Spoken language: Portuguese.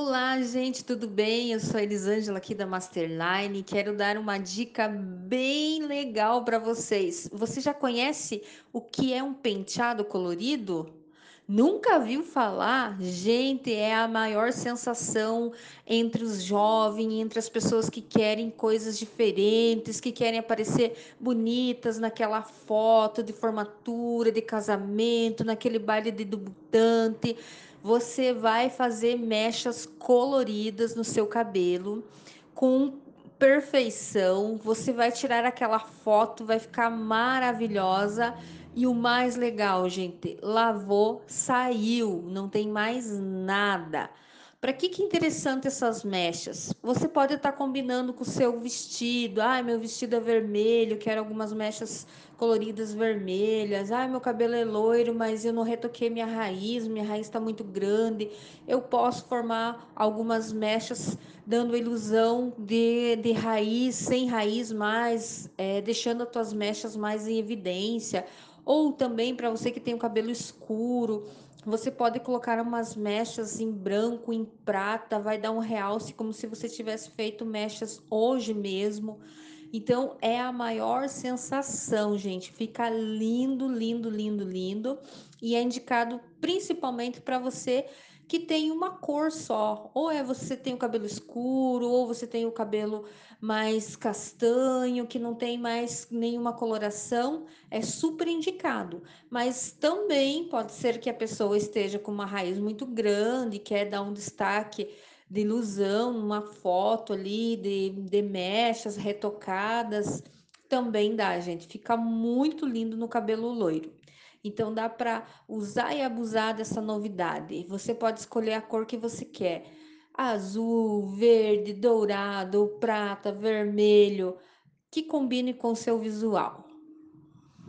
Olá, gente, tudo bem? Eu sou a Elisângela aqui da Masterline. Quero dar uma dica bem legal para vocês. Você já conhece o que é um penteado colorido? Nunca viu falar? Gente, é a maior sensação entre os jovens, entre as pessoas que querem coisas diferentes, que querem aparecer bonitas naquela foto de formatura, de casamento, naquele baile de debutante você vai fazer mechas coloridas no seu cabelo com perfeição. Você vai tirar aquela foto, vai ficar maravilhosa. E o mais legal, gente, lavou, saiu, não tem mais nada. Para que que interessante essas mechas? Você pode estar tá combinando com o seu vestido. Ah, meu vestido é vermelho, quero algumas mechas coloridas vermelhas. Ah, meu cabelo é loiro, mas eu não retoquei minha raiz, minha raiz está muito grande. Eu posso formar algumas mechas dando a ilusão de, de raiz, sem raiz mais, é, deixando as tuas mechas mais em evidência. Ou também para você que tem o cabelo escuro, você pode colocar umas mechas em branco, em prata, vai dar um realce como se você tivesse feito mechas hoje mesmo. Então é a maior sensação, gente. Fica lindo, lindo, lindo, lindo. E é indicado principalmente para você que tem uma cor só. Ou é você tem o cabelo escuro, ou você tem o cabelo mais castanho, que não tem mais nenhuma coloração. É super indicado. Mas também pode ser que a pessoa esteja com uma raiz muito grande, quer dar um destaque de ilusão, uma foto ali de, de mechas retocadas. Também dá, gente. Fica muito lindo no cabelo loiro. Então dá para usar e abusar dessa novidade. Você pode escolher a cor que você quer: azul, verde, dourado, prata, vermelho, que combine com o seu visual.